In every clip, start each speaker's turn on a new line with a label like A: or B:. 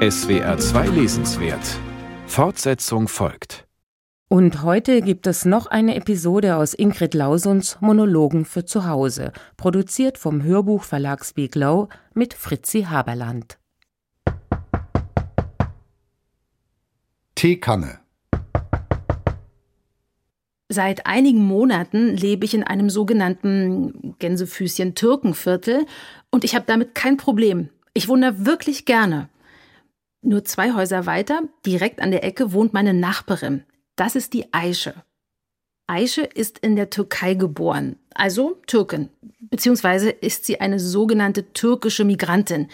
A: SWR 2 Lesenswert Fortsetzung folgt.
B: Und heute gibt es noch eine Episode aus Ingrid Lausuns Monologen für zu Hause, produziert vom Hörbuchverlag Speak Low mit Fritzi Haberland.
C: Teekanne.
D: Seit einigen Monaten lebe ich in einem sogenannten Gänsefüßchen Türkenviertel und ich habe damit kein Problem. Ich wohne wirklich gerne. Nur zwei Häuser weiter, direkt an der Ecke, wohnt meine Nachbarin. Das ist die Aische. Aische ist in der Türkei geboren, also Türkin, beziehungsweise ist sie eine sogenannte türkische Migrantin,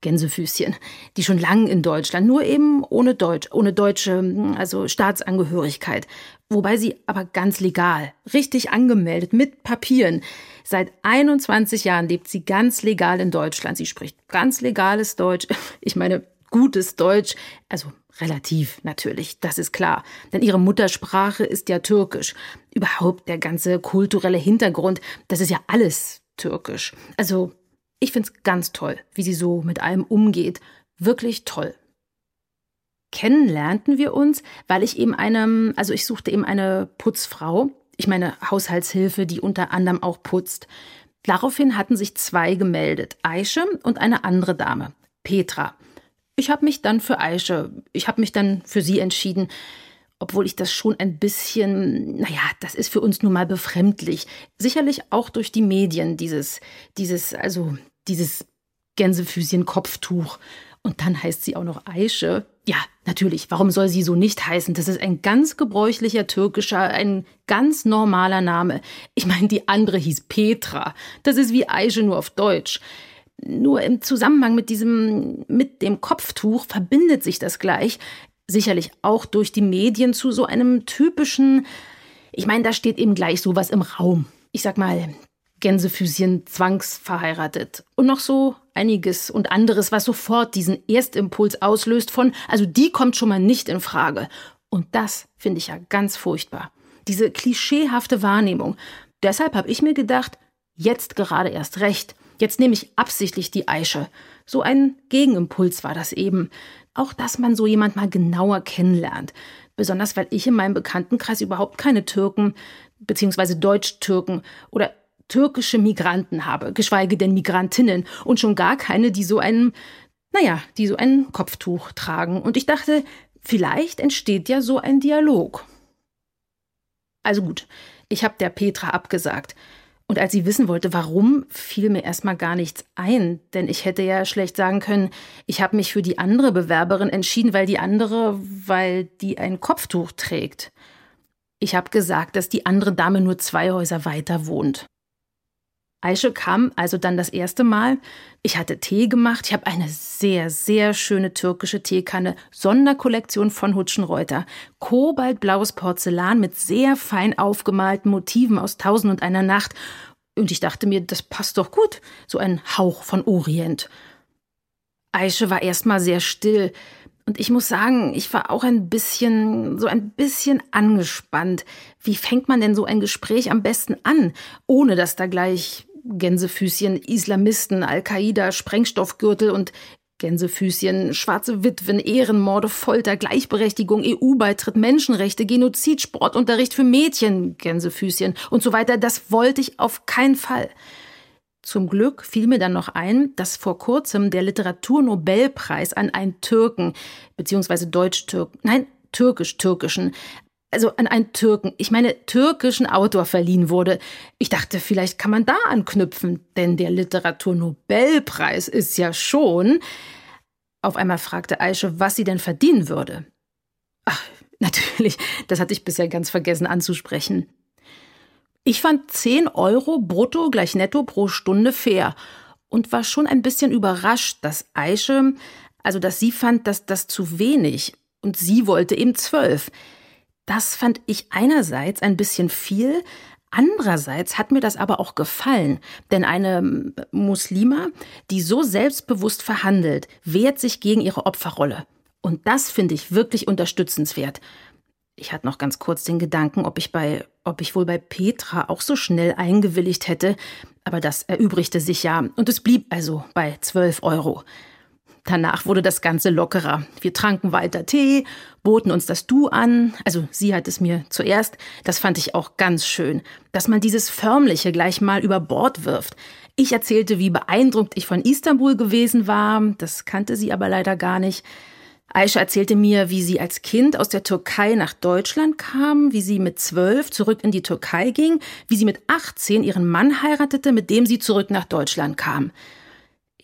D: Gänsefüßchen, die schon lange in Deutschland, nur eben ohne Deutsch, ohne deutsche, also Staatsangehörigkeit, wobei sie aber ganz legal, richtig angemeldet, mit Papieren. Seit 21 Jahren lebt sie ganz legal in Deutschland. Sie spricht ganz legales Deutsch. Ich meine, gutes Deutsch, also relativ natürlich, das ist klar, denn ihre Muttersprache ist ja türkisch. Überhaupt der ganze kulturelle Hintergrund, das ist ja alles türkisch. Also, ich finde es ganz toll, wie sie so mit allem umgeht. Wirklich toll. Kennenlernten wir uns, weil ich eben eine, also ich suchte eben eine Putzfrau, ich meine Haushaltshilfe, die unter anderem auch putzt. Daraufhin hatten sich zwei gemeldet, Aische und eine andere Dame, Petra. Ich habe mich dann für Aische, ich habe mich dann für sie entschieden, obwohl ich das schon ein bisschen, naja, das ist für uns nun mal befremdlich. Sicherlich auch durch die Medien, dieses, dieses, also dieses Gänsefüßchen-Kopftuch. Und dann heißt sie auch noch Aische. Ja, natürlich, warum soll sie so nicht heißen? Das ist ein ganz gebräuchlicher türkischer, ein ganz normaler Name. Ich meine, die andere hieß Petra. Das ist wie Aische nur auf Deutsch. Nur im Zusammenhang mit diesem, mit dem Kopftuch verbindet sich das gleich, sicherlich auch durch die Medien zu so einem typischen, ich meine, da steht eben gleich sowas im Raum. Ich sag mal, Gänsefüßchen zwangsverheiratet. Und noch so einiges und anderes, was sofort diesen Erstimpuls auslöst von, also die kommt schon mal nicht in Frage. Und das finde ich ja ganz furchtbar. Diese klischeehafte Wahrnehmung. Deshalb habe ich mir gedacht, jetzt gerade erst recht. Jetzt nehme ich absichtlich die Eische. So ein Gegenimpuls war das eben. Auch, dass man so jemand mal genauer kennenlernt. Besonders, weil ich in meinem Bekanntenkreis überhaupt keine Türken beziehungsweise Deutsch-Türken oder türkische Migranten habe, geschweige denn Migrantinnen und schon gar keine, die so ein, naja, die so ein Kopftuch tragen. Und ich dachte, vielleicht entsteht ja so ein Dialog. Also gut, ich habe der Petra abgesagt. Und als sie wissen wollte, warum, fiel mir erstmal gar nichts ein, denn ich hätte ja schlecht sagen können, ich habe mich für die andere Bewerberin entschieden, weil die andere, weil die ein Kopftuch trägt. Ich habe gesagt, dass die andere Dame nur zwei Häuser weiter wohnt. Aische kam also dann das erste Mal. Ich hatte Tee gemacht. Ich habe eine sehr, sehr schöne türkische Teekanne, Sonderkollektion von Hutschenreuter. Kobaltblaues Porzellan mit sehr fein aufgemalten Motiven aus Tausend und einer Nacht. Und ich dachte mir, das passt doch gut. So ein Hauch von Orient. Aische war erstmal sehr still. Und ich muss sagen, ich war auch ein bisschen, so ein bisschen angespannt. Wie fängt man denn so ein Gespräch am besten an, ohne dass da gleich Gänsefüßchen, Islamisten, Al-Qaida, Sprengstoffgürtel und Gänsefüßchen, schwarze Witwen, Ehrenmorde, Folter, Gleichberechtigung, EU-Beitritt, Menschenrechte, Genozid, Sportunterricht für Mädchen, Gänsefüßchen und so weiter. Das wollte ich auf keinen Fall. Zum Glück fiel mir dann noch ein, dass vor kurzem der Literaturnobelpreis an einen Türken, beziehungsweise Deutsch-Türken, nein, türkisch-türkischen, also an einen Türken, ich meine türkischen Autor verliehen wurde. Ich dachte, vielleicht kann man da anknüpfen, denn der Literaturnobelpreis ist ja schon. Auf einmal fragte Aische, was sie denn verdienen würde. Ach, natürlich, das hatte ich bisher ganz vergessen anzusprechen. Ich fand 10 Euro brutto gleich netto pro Stunde fair und war schon ein bisschen überrascht, dass Aische, also dass sie fand, dass das zu wenig und sie wollte eben zwölf. Das fand ich einerseits ein bisschen viel, andererseits hat mir das aber auch gefallen, denn eine Muslima, die so selbstbewusst verhandelt, wehrt sich gegen ihre Opferrolle. Und das finde ich wirklich unterstützenswert. Ich hatte noch ganz kurz den Gedanken, ob ich bei, ob ich wohl bei Petra auch so schnell eingewilligt hätte, aber das erübrigte sich ja und es blieb also bei zwölf Euro. Danach wurde das Ganze lockerer. Wir tranken weiter Tee, boten uns das Du an. Also sie hat es mir zuerst. Das fand ich auch ganz schön, dass man dieses Förmliche gleich mal über Bord wirft. Ich erzählte, wie beeindruckt ich von Istanbul gewesen war. Das kannte sie aber leider gar nicht. Aisha erzählte mir, wie sie als Kind aus der Türkei nach Deutschland kam, wie sie mit zwölf zurück in die Türkei ging, wie sie mit 18 ihren Mann heiratete, mit dem sie zurück nach Deutschland kam.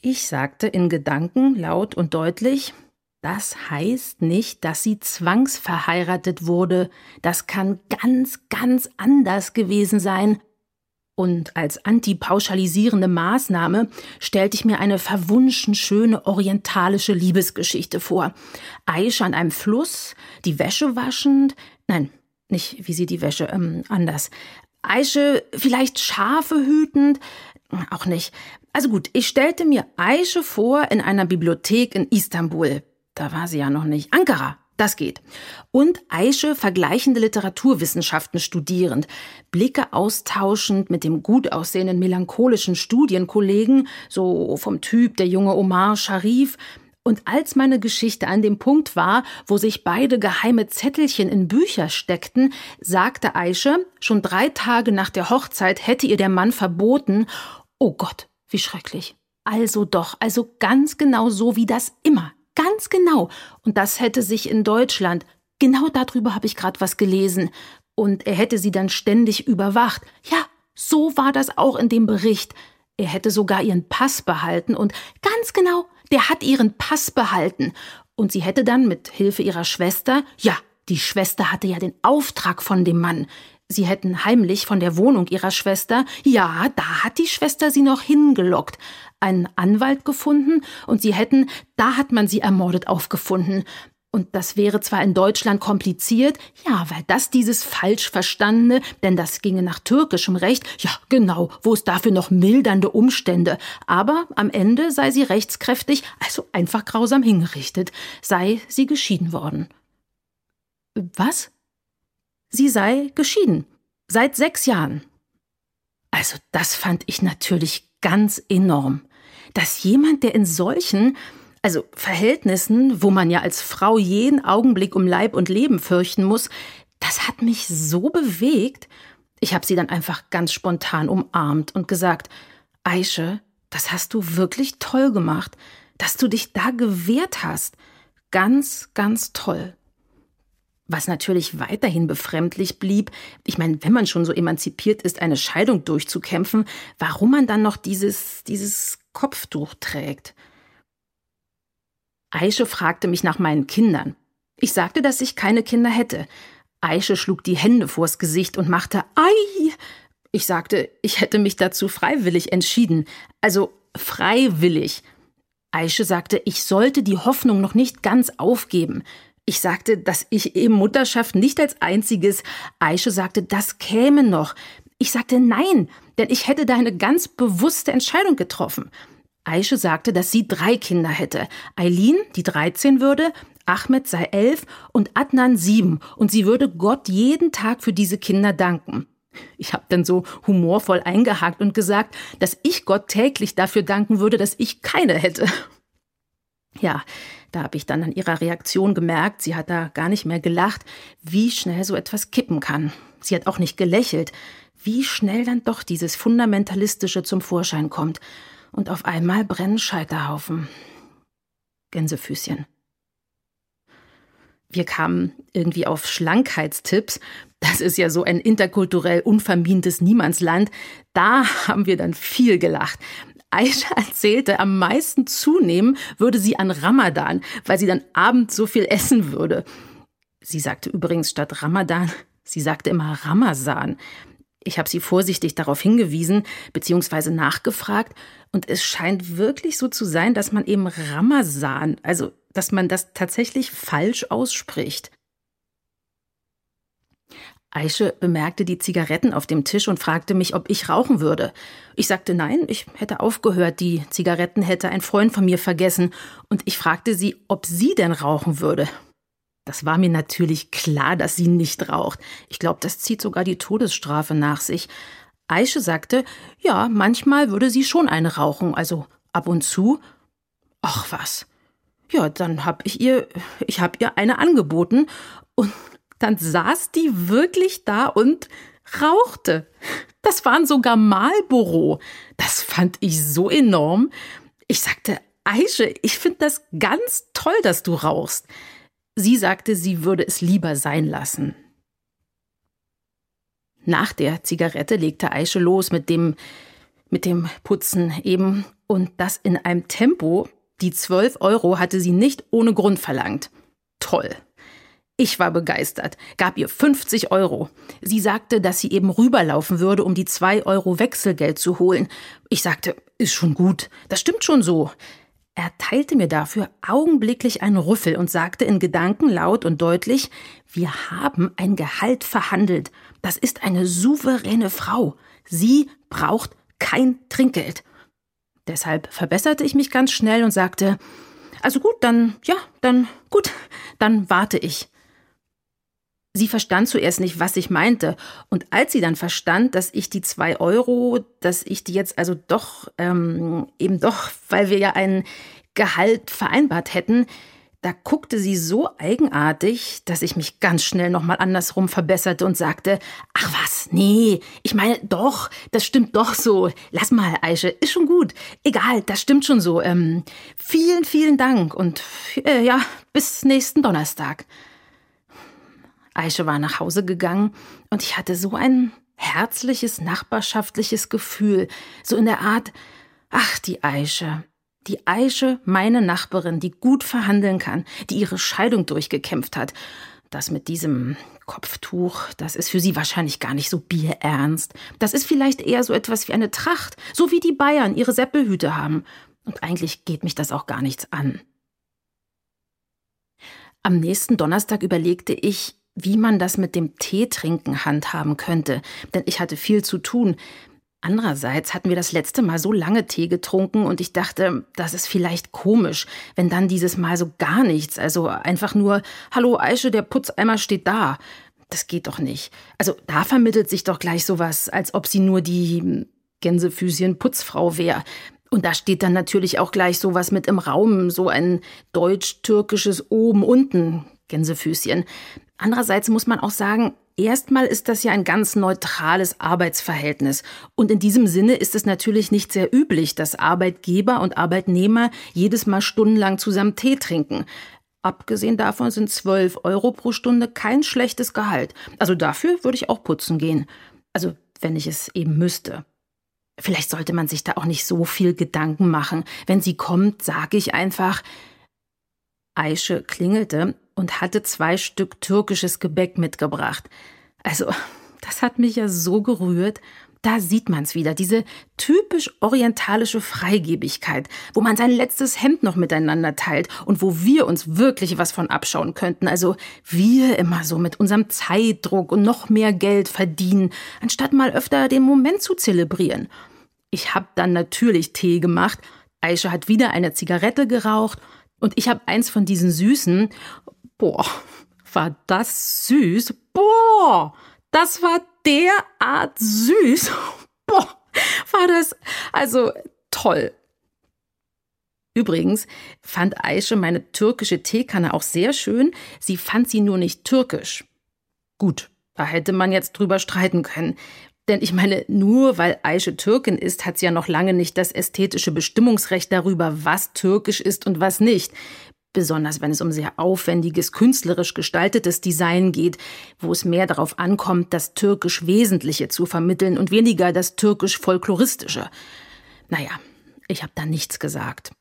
D: Ich sagte in Gedanken laut und deutlich, das heißt nicht, dass sie zwangsverheiratet wurde. Das kann ganz, ganz anders gewesen sein. Und als antipauschalisierende Maßnahme stellte ich mir eine verwunschen schöne orientalische Liebesgeschichte vor. Aisha an einem Fluss, die Wäsche waschend. Nein, nicht wie sie die Wäsche, ähm, anders. Aische vielleicht Schafe hütend. Auch nicht. Also gut, ich stellte mir Aische vor in einer Bibliothek in Istanbul. Da war sie ja noch nicht. Ankara, das geht. Und Aische vergleichende Literaturwissenschaften studierend, Blicke austauschend mit dem gut aussehenden melancholischen Studienkollegen, so vom Typ der junge Omar Sharif, und als meine Geschichte an dem Punkt war, wo sich beide geheime Zettelchen in Bücher steckten, sagte Aische, schon drei Tage nach der Hochzeit hätte ihr der Mann verboten, oh Gott, wie schrecklich. Also doch, also ganz genau so wie das immer Ganz genau. Und das hätte sich in Deutschland, genau darüber habe ich gerade was gelesen, und er hätte sie dann ständig überwacht. Ja, so war das auch in dem Bericht. Er hätte sogar ihren Pass behalten und ganz genau, der hat ihren Pass behalten. Und sie hätte dann mit Hilfe ihrer Schwester, ja, die Schwester hatte ja den Auftrag von dem Mann. Sie hätten heimlich von der Wohnung ihrer Schwester, ja, da hat die Schwester sie noch hingelockt, einen Anwalt gefunden und sie hätten, da hat man sie ermordet aufgefunden. Und das wäre zwar in Deutschland kompliziert, ja, weil das dieses falsch verstandene, denn das ginge nach türkischem Recht, ja, genau, wo es dafür noch mildernde Umstände, aber am Ende sei sie rechtskräftig, also einfach grausam hingerichtet, sei sie geschieden worden. Was? Sie sei geschieden. Seit sechs Jahren. Also das fand ich natürlich ganz enorm dass jemand, der in solchen, also Verhältnissen, wo man ja als Frau jeden Augenblick um Leib und Leben fürchten muss, das hat mich so bewegt. Ich habe sie dann einfach ganz spontan umarmt und gesagt, Aische, das hast du wirklich toll gemacht, dass du dich da gewehrt hast. Ganz, ganz toll. Was natürlich weiterhin befremdlich blieb, ich meine, wenn man schon so emanzipiert ist, eine Scheidung durchzukämpfen, warum man dann noch dieses, dieses Kopftuch trägt. Aische fragte mich nach meinen Kindern. Ich sagte, dass ich keine Kinder hätte. Aische schlug die Hände vors Gesicht und machte Ei. Ich sagte, ich hätte mich dazu freiwillig entschieden. Also freiwillig. Aische sagte, ich sollte die Hoffnung noch nicht ganz aufgeben. Ich sagte, dass ich eben Mutterschaft nicht als einziges. Aische sagte, das käme noch. Ich sagte nein, denn ich hätte da eine ganz bewusste Entscheidung getroffen. Aische sagte, dass sie drei Kinder hätte. Eileen, die 13 würde, Ahmed sei elf und Adnan sieben und sie würde Gott jeden Tag für diese Kinder danken. Ich habe dann so humorvoll eingehakt und gesagt, dass ich Gott täglich dafür danken würde, dass ich keine hätte. Ja, da habe ich dann an ihrer Reaktion gemerkt, sie hat da gar nicht mehr gelacht, wie schnell so etwas kippen kann. Sie hat auch nicht gelächelt, wie schnell dann doch dieses Fundamentalistische zum Vorschein kommt. Und auf einmal brennen Scheiterhaufen. Gänsefüßchen. Wir kamen irgendwie auf Schlankheitstipps. Das ist ja so ein interkulturell unvermintes Niemandsland. Da haben wir dann viel gelacht. Aisha erzählte, am meisten zunehmen würde sie an Ramadan, weil sie dann abends so viel essen würde. Sie sagte übrigens statt Ramadan, sie sagte immer Ramazan. Ich habe sie vorsichtig darauf hingewiesen bzw. nachgefragt und es scheint wirklich so zu sein, dass man eben Ramazan, also dass man das tatsächlich falsch ausspricht. Aische bemerkte die Zigaretten auf dem Tisch und fragte mich, ob ich rauchen würde. Ich sagte nein, ich hätte aufgehört, die Zigaretten hätte ein Freund von mir vergessen, und ich fragte sie, ob sie denn rauchen würde. Das war mir natürlich klar, dass sie nicht raucht. Ich glaube, das zieht sogar die Todesstrafe nach sich. Aische sagte, ja, manchmal würde sie schon eine rauchen, also ab und zu. Ach was. ja, dann hab ich ihr, ich hab ihr eine angeboten und dann saß die wirklich da und rauchte. Das waren sogar Marlboro. Das fand ich so enorm. Ich sagte, Aische, ich finde das ganz toll, dass du rauchst. Sie sagte, sie würde es lieber sein lassen. Nach der Zigarette legte Aische los mit dem, mit dem Putzen eben und das in einem Tempo. Die zwölf Euro hatte sie nicht ohne Grund verlangt. Toll. Ich war begeistert, gab ihr 50 Euro. Sie sagte, dass sie eben rüberlaufen würde, um die zwei Euro Wechselgeld zu holen. Ich sagte, ist schon gut, das stimmt schon so. Er teilte mir dafür augenblicklich einen Rüffel und sagte in Gedanken laut und deutlich, wir haben ein Gehalt verhandelt. Das ist eine souveräne Frau. Sie braucht kein Trinkgeld. Deshalb verbesserte ich mich ganz schnell und sagte, also gut, dann, ja, dann, gut, dann warte ich. Sie verstand zuerst nicht, was ich meinte. Und als sie dann verstand, dass ich die zwei Euro, dass ich die jetzt also doch, ähm, eben doch, weil wir ja ein Gehalt vereinbart hätten, da guckte sie so eigenartig, dass ich mich ganz schnell nochmal andersrum verbesserte und sagte, ach was, nee, ich meine doch, das stimmt doch so. Lass mal, Aische, ist schon gut. Egal, das stimmt schon so. Ähm, vielen, vielen Dank und äh, ja, bis nächsten Donnerstag. Aische war nach Hause gegangen und ich hatte so ein herzliches, nachbarschaftliches Gefühl, so in der Art, ach, die Aische, die Aische, meine Nachbarin, die gut verhandeln kann, die ihre Scheidung durchgekämpft hat. Das mit diesem Kopftuch, das ist für sie wahrscheinlich gar nicht so bierernst. Das ist vielleicht eher so etwas wie eine Tracht, so wie die Bayern ihre Seppelhüte haben. Und eigentlich geht mich das auch gar nichts an. Am nächsten Donnerstag überlegte ich, wie man das mit dem Teetrinken handhaben könnte, denn ich hatte viel zu tun. Andererseits hatten wir das letzte Mal so lange Tee getrunken und ich dachte, das ist vielleicht komisch, wenn dann dieses Mal so gar nichts, also einfach nur, hallo Aische, der Putzeimer steht da. Das geht doch nicht. Also da vermittelt sich doch gleich sowas, als ob sie nur die Gänsefüßchen Putzfrau wäre. Und da steht dann natürlich auch gleich sowas mit im Raum, so ein deutsch-türkisches oben-unten Gänsefüßchen. Andererseits muss man auch sagen, erstmal ist das ja ein ganz neutrales Arbeitsverhältnis. Und in diesem Sinne ist es natürlich nicht sehr üblich, dass Arbeitgeber und Arbeitnehmer jedes Mal stundenlang zusammen Tee trinken. Abgesehen davon sind 12 Euro pro Stunde kein schlechtes Gehalt. Also dafür würde ich auch putzen gehen. Also wenn ich es eben müsste. Vielleicht sollte man sich da auch nicht so viel Gedanken machen. Wenn sie kommt, sage ich einfach. Aische klingelte und hatte zwei Stück türkisches Gebäck mitgebracht. Also, das hat mich ja so gerührt. Da sieht man's wieder, diese typisch orientalische Freigebigkeit, wo man sein letztes Hemd noch miteinander teilt und wo wir uns wirklich was von abschauen könnten. Also wir immer so mit unserem Zeitdruck und noch mehr Geld verdienen, anstatt mal öfter den Moment zu zelebrieren. Ich hab dann natürlich Tee gemacht. Aisha hat wieder eine Zigarette geraucht und ich habe eins von diesen süßen Boah, war das süß. Boah, das war derart süß. Boah, war das also toll. Übrigens fand Aische meine türkische Teekanne auch sehr schön. Sie fand sie nur nicht türkisch. Gut, da hätte man jetzt drüber streiten können. Denn ich meine, nur weil Aische Türkin ist, hat sie ja noch lange nicht das ästhetische Bestimmungsrecht darüber, was türkisch ist und was nicht besonders wenn es um sehr aufwendiges, künstlerisch gestaltetes Design geht, wo es mehr darauf ankommt, das türkisch Wesentliche zu vermitteln und weniger das türkisch Folkloristische. Naja, ich habe da nichts gesagt.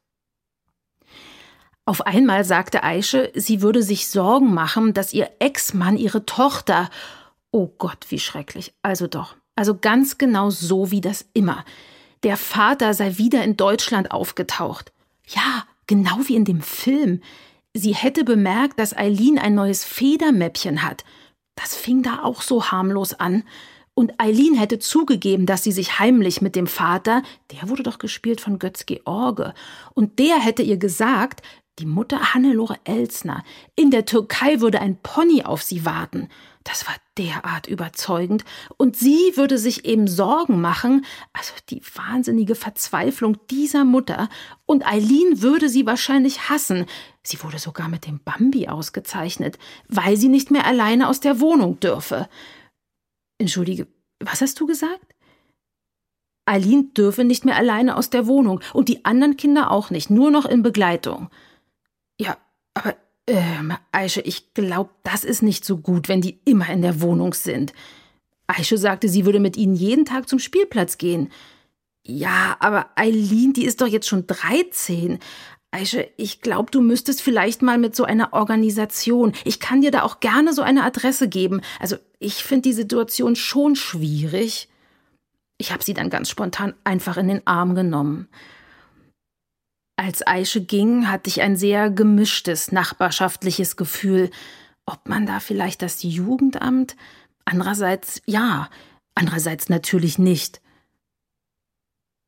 D: Auf einmal sagte Aische, sie würde sich Sorgen machen, dass ihr Ex-Mann ihre Tochter. Oh Gott, wie schrecklich. Also doch. Also ganz genau so wie das immer. Der Vater sei wieder in Deutschland aufgetaucht. Ja, Genau wie in dem Film. Sie hätte bemerkt, dass Eileen ein neues Federmäppchen hat. Das fing da auch so harmlos an. Und Eileen hätte zugegeben, dass sie sich heimlich mit dem Vater, der wurde doch gespielt von Götz George, und der hätte ihr gesagt, Die Mutter Hannelore Elsner. In der Türkei würde ein Pony auf sie warten. Das war derart überzeugend. Und sie würde sich eben Sorgen machen. Also die wahnsinnige Verzweiflung dieser Mutter. Und Eileen würde sie wahrscheinlich hassen. Sie wurde sogar mit dem Bambi ausgezeichnet, weil sie nicht mehr alleine aus der Wohnung dürfe. Entschuldige, was hast du gesagt? Eileen dürfe nicht mehr alleine aus der Wohnung und die anderen Kinder auch nicht, nur noch in Begleitung. Ja, aber, ähm, Aische, ich glaube, das ist nicht so gut, wenn die immer in der Wohnung sind. Aische sagte, sie würde mit ihnen jeden Tag zum Spielplatz gehen. Ja, aber Eileen, die ist doch jetzt schon 13. Aische, ich glaube, du müsstest vielleicht mal mit so einer Organisation. Ich kann dir da auch gerne so eine Adresse geben. Also, ich finde die Situation schon schwierig. Ich habe sie dann ganz spontan einfach in den Arm genommen. Als Aische ging, hatte ich ein sehr gemischtes nachbarschaftliches Gefühl. Ob man da vielleicht das Jugendamt? Andererseits ja, andererseits natürlich nicht.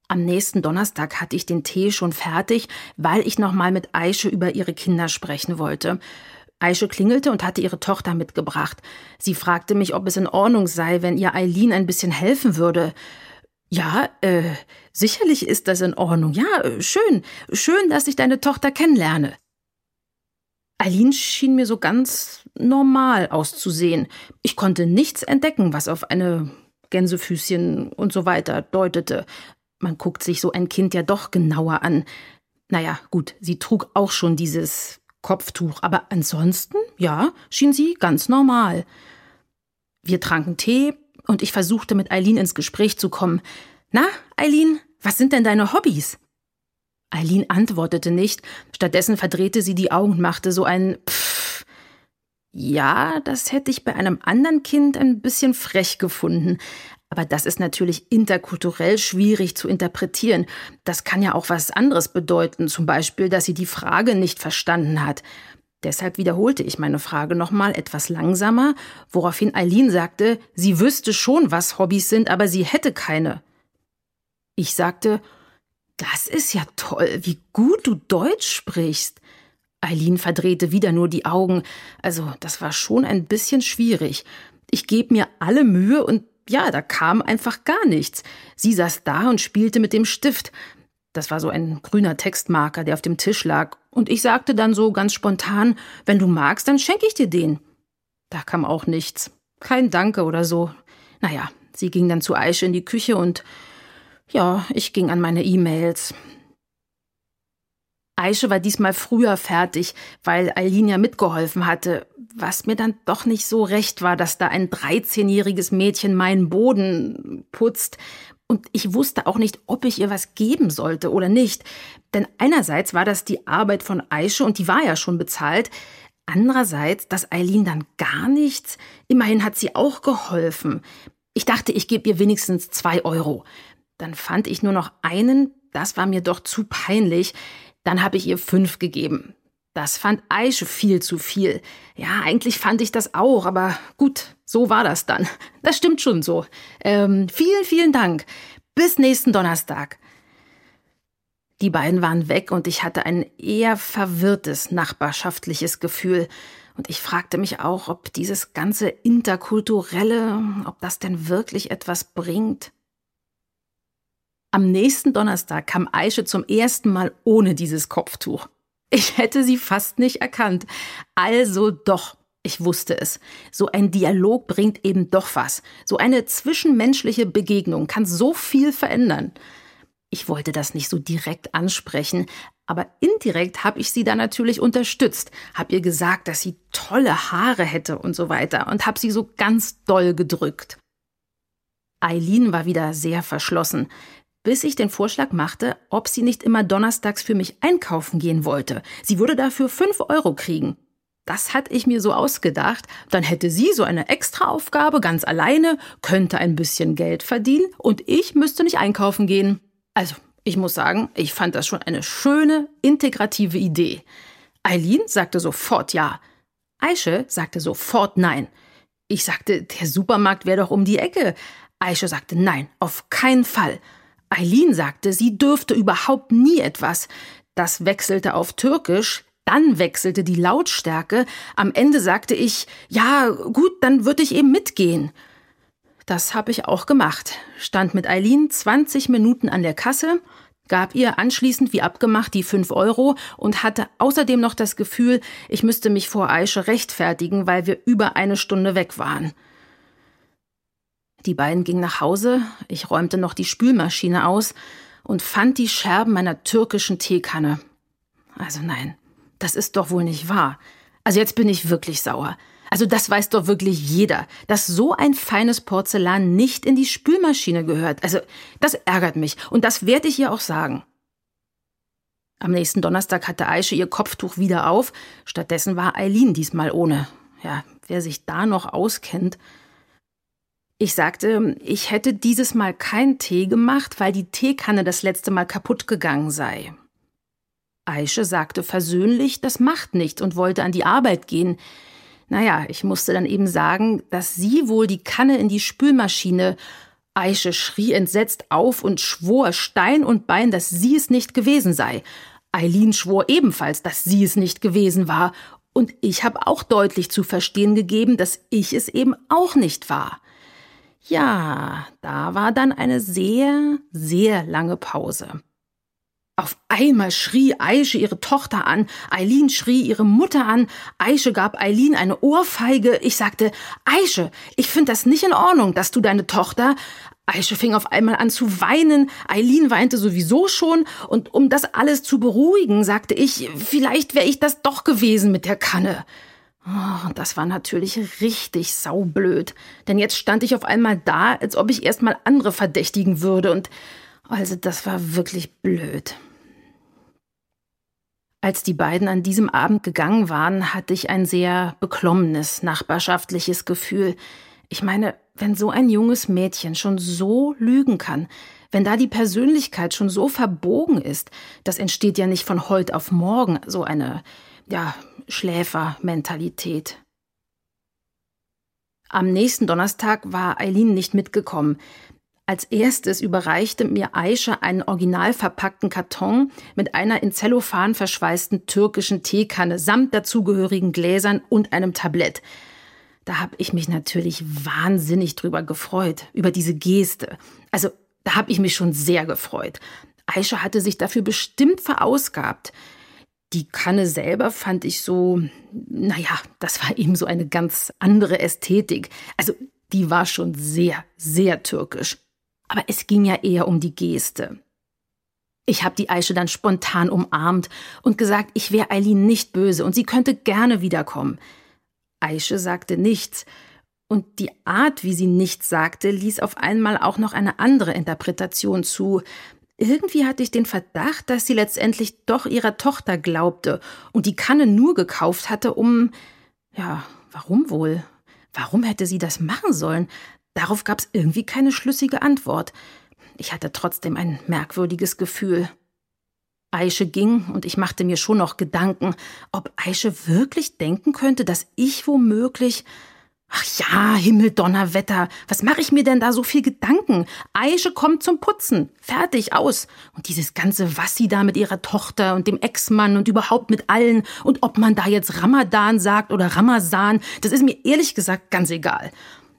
D: Am nächsten Donnerstag hatte ich den Tee schon fertig, weil ich nochmal mit Aische über ihre Kinder sprechen wollte. Aische klingelte und hatte ihre Tochter mitgebracht. Sie fragte mich, ob es in Ordnung sei, wenn ihr Eileen ein bisschen helfen würde. Ja, äh, sicherlich ist das in Ordnung. Ja, äh, schön. Schön, dass ich deine Tochter kennenlerne. Eileen schien mir so ganz normal auszusehen. Ich konnte nichts entdecken, was auf eine Gänsefüßchen und so weiter deutete. Man guckt sich so ein Kind ja doch genauer an. Naja, gut, sie trug auch schon dieses Kopftuch, aber ansonsten, ja, schien sie ganz normal. Wir tranken Tee, und ich versuchte mit Eileen ins Gespräch zu kommen. Na, Eileen, was sind denn deine Hobbys? Eileen antwortete nicht, stattdessen verdrehte sie die Augen und machte so ein Pfff. Ja, das hätte ich bei einem anderen Kind ein bisschen frech gefunden. Aber das ist natürlich interkulturell schwierig zu interpretieren. Das kann ja auch was anderes bedeuten, zum Beispiel, dass sie die Frage nicht verstanden hat. Deshalb wiederholte ich meine Frage nochmal etwas langsamer, woraufhin Eileen sagte, sie wüsste schon, was Hobbys sind, aber sie hätte keine. Ich sagte, das ist ja toll, wie gut du Deutsch sprichst. Eileen verdrehte wieder nur die Augen. Also, das war schon ein bisschen schwierig. Ich gebe mir alle Mühe und ja, da kam einfach gar nichts. Sie saß da und spielte mit dem Stift. Das war so ein grüner Textmarker, der auf dem Tisch lag. Und ich sagte dann so ganz spontan, wenn du magst, dann schenke ich dir den. Da kam auch nichts. Kein Danke oder so. Naja, sie ging dann zu Aische in die Küche und ja, ich ging an meine E-Mails. Aische war diesmal früher fertig, weil Eileen ja mitgeholfen hatte, was mir dann doch nicht so recht war, dass da ein 13-jähriges Mädchen meinen Boden putzt und ich wusste auch nicht, ob ich ihr was geben sollte oder nicht. Denn einerseits war das die Arbeit von Aische und die war ja schon bezahlt. Andererseits, dass Eileen dann gar nichts. Immerhin hat sie auch geholfen. Ich dachte, ich gebe ihr wenigstens zwei Euro. Dann fand ich nur noch einen. Das war mir doch zu peinlich. Dann habe ich ihr fünf gegeben. Das fand Aische viel zu viel. Ja, eigentlich fand ich das auch, aber gut, so war das dann. Das stimmt schon so. Ähm, vielen, vielen Dank. Bis nächsten Donnerstag. Die beiden waren weg und ich hatte ein eher verwirrtes nachbarschaftliches Gefühl. Und ich fragte mich auch, ob dieses ganze Interkulturelle, ob das denn wirklich etwas bringt. Am nächsten Donnerstag kam Aische zum ersten Mal ohne dieses Kopftuch. Ich hätte sie fast nicht erkannt. Also doch, ich wusste es. So ein Dialog bringt eben doch was. So eine zwischenmenschliche Begegnung kann so viel verändern. Ich wollte das nicht so direkt ansprechen, aber indirekt habe ich sie da natürlich unterstützt, habe ihr gesagt, dass sie tolle Haare hätte und so weiter und habe sie so ganz doll gedrückt. Eileen war wieder sehr verschlossen bis ich den Vorschlag machte, ob sie nicht immer donnerstags für mich einkaufen gehen wollte. Sie würde dafür fünf Euro kriegen. Das hatte ich mir so ausgedacht, dann hätte sie so eine Extraaufgabe ganz alleine, könnte ein bisschen Geld verdienen und ich müsste nicht einkaufen gehen. Also, ich muss sagen, ich fand das schon eine schöne, integrative Idee. Eileen sagte sofort ja. Aische sagte sofort nein. Ich sagte, der Supermarkt wäre doch um die Ecke. Aische sagte nein, auf keinen Fall. Eileen sagte, sie dürfte überhaupt nie etwas. Das wechselte auf Türkisch. Dann wechselte die Lautstärke. Am Ende sagte ich, ja, gut, dann würde ich eben mitgehen. Das habe ich auch gemacht. Stand mit Eileen 20 Minuten an der Kasse, gab ihr anschließend wie abgemacht die 5 Euro und hatte außerdem noch das Gefühl, ich müsste mich vor Aische rechtfertigen, weil wir über eine Stunde weg waren. Die beiden gingen nach Hause, ich räumte noch die Spülmaschine aus und fand die Scherben meiner türkischen Teekanne. Also nein, das ist doch wohl nicht wahr. Also jetzt bin ich wirklich sauer. Also das weiß doch wirklich jeder, dass so ein feines Porzellan nicht in die Spülmaschine gehört. Also das ärgert mich und das werde ich ihr auch sagen. Am nächsten Donnerstag hatte Aische ihr Kopftuch wieder auf, stattdessen war Eileen diesmal ohne. Ja, wer sich da noch auskennt. Ich sagte, ich hätte dieses Mal keinen Tee gemacht, weil die Teekanne das letzte Mal kaputt gegangen sei. Aische sagte versöhnlich, das macht nichts und wollte an die Arbeit gehen. Naja, ich musste dann eben sagen, dass sie wohl die Kanne in die Spülmaschine. Aische schrie entsetzt auf und schwor Stein und Bein, dass sie es nicht gewesen sei. Eileen schwor ebenfalls, dass sie es nicht gewesen war. Und ich habe auch deutlich zu verstehen gegeben, dass ich es eben auch nicht war. Ja, da war dann eine sehr, sehr lange Pause. Auf einmal schrie Aische ihre Tochter an, Eileen schrie ihre Mutter an, Aische gab Eileen eine Ohrfeige. Ich sagte, Aische, ich finde das nicht in Ordnung, dass du deine Tochter. Aische fing auf einmal an zu weinen, Eileen weinte sowieso schon, und um das alles zu beruhigen, sagte ich, vielleicht wäre ich das doch gewesen mit der Kanne. Oh, das war natürlich richtig saublöd, denn jetzt stand ich auf einmal da, als ob ich erstmal andere verdächtigen würde, und also das war wirklich blöd. Als die beiden an diesem Abend gegangen waren, hatte ich ein sehr beklommenes nachbarschaftliches Gefühl. Ich meine, wenn so ein junges Mädchen schon so lügen kann, wenn da die Persönlichkeit schon so verbogen ist, das entsteht ja nicht von heute auf morgen, so eine, ja, Schläfermentalität. Am nächsten Donnerstag war Eileen nicht mitgekommen. Als erstes überreichte mir Aisha einen original verpackten Karton mit einer in Zellophan verschweißten türkischen Teekanne samt dazugehörigen Gläsern und einem Tablett. Da habe ich mich natürlich wahnsinnig drüber gefreut, über diese Geste. Also, da habe ich mich schon sehr gefreut. Aisha hatte sich dafür bestimmt verausgabt. Die Kanne selber fand ich so, naja, das war eben so eine ganz andere Ästhetik. Also, die war schon sehr, sehr türkisch. Aber es ging ja eher um die Geste. Ich habe die Aische dann spontan umarmt und gesagt, ich wäre Eileen nicht böse und sie könnte gerne wiederkommen. Aische sagte nichts, und die Art, wie sie nichts sagte, ließ auf einmal auch noch eine andere Interpretation zu. Irgendwie hatte ich den Verdacht, dass sie letztendlich doch ihrer Tochter glaubte und die Kanne nur gekauft hatte, um. Ja, warum wohl? Warum hätte sie das machen sollen? Darauf gab es irgendwie keine schlüssige Antwort. Ich hatte trotzdem ein merkwürdiges Gefühl. Aische ging und ich machte mir schon noch Gedanken, ob Aische wirklich denken könnte, dass ich womöglich Ach ja, Himmel, Donnerwetter, was mache ich mir denn da so viel Gedanken? Aische kommt zum Putzen, fertig, aus. Und dieses ganze Wassi da mit ihrer Tochter und dem Ex-Mann und überhaupt mit allen und ob man da jetzt Ramadan sagt oder Ramazan, das ist mir ehrlich gesagt ganz egal.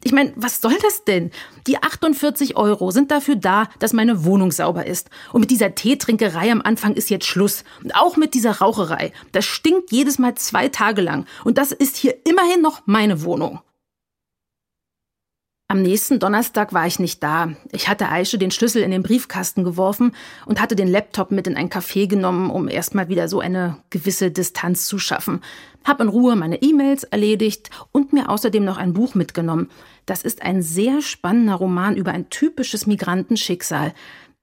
D: Ich meine, was soll das denn? Die 48 Euro sind dafür da, dass meine Wohnung sauber ist. Und mit dieser Teetrinkerei am Anfang ist jetzt Schluss. Und auch mit dieser Raucherei. Das stinkt jedes Mal zwei Tage lang. Und das ist hier immerhin noch meine Wohnung. Am nächsten Donnerstag war ich nicht da. Ich hatte Aische den Schlüssel in den Briefkasten geworfen und hatte den Laptop mit in ein Café genommen, um erstmal wieder so eine gewisse Distanz zu schaffen. Hab in Ruhe meine E-Mails erledigt und mir außerdem noch ein Buch mitgenommen. Das ist ein sehr spannender Roman über ein typisches Migrantenschicksal.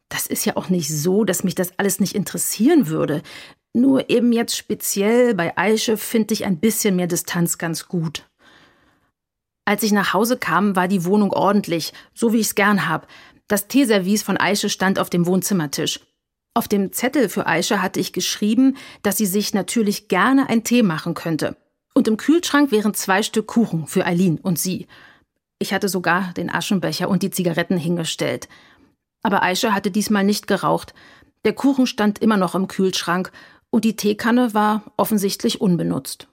D: Das ist ja auch nicht so, dass mich das alles nicht interessieren würde. Nur eben jetzt speziell bei Aische finde ich ein bisschen mehr Distanz ganz gut. Als ich nach Hause kam, war die Wohnung ordentlich, so wie ich's gern hab. Das Teeservice von Aische stand auf dem Wohnzimmertisch. Auf dem Zettel für Aische hatte ich geschrieben, dass sie sich natürlich gerne einen Tee machen könnte. Und im Kühlschrank wären zwei Stück Kuchen für Eileen und sie. Ich hatte sogar den Aschenbecher und die Zigaretten hingestellt. Aber Aische hatte diesmal nicht geraucht. Der Kuchen stand immer noch im Kühlschrank und die Teekanne war offensichtlich unbenutzt.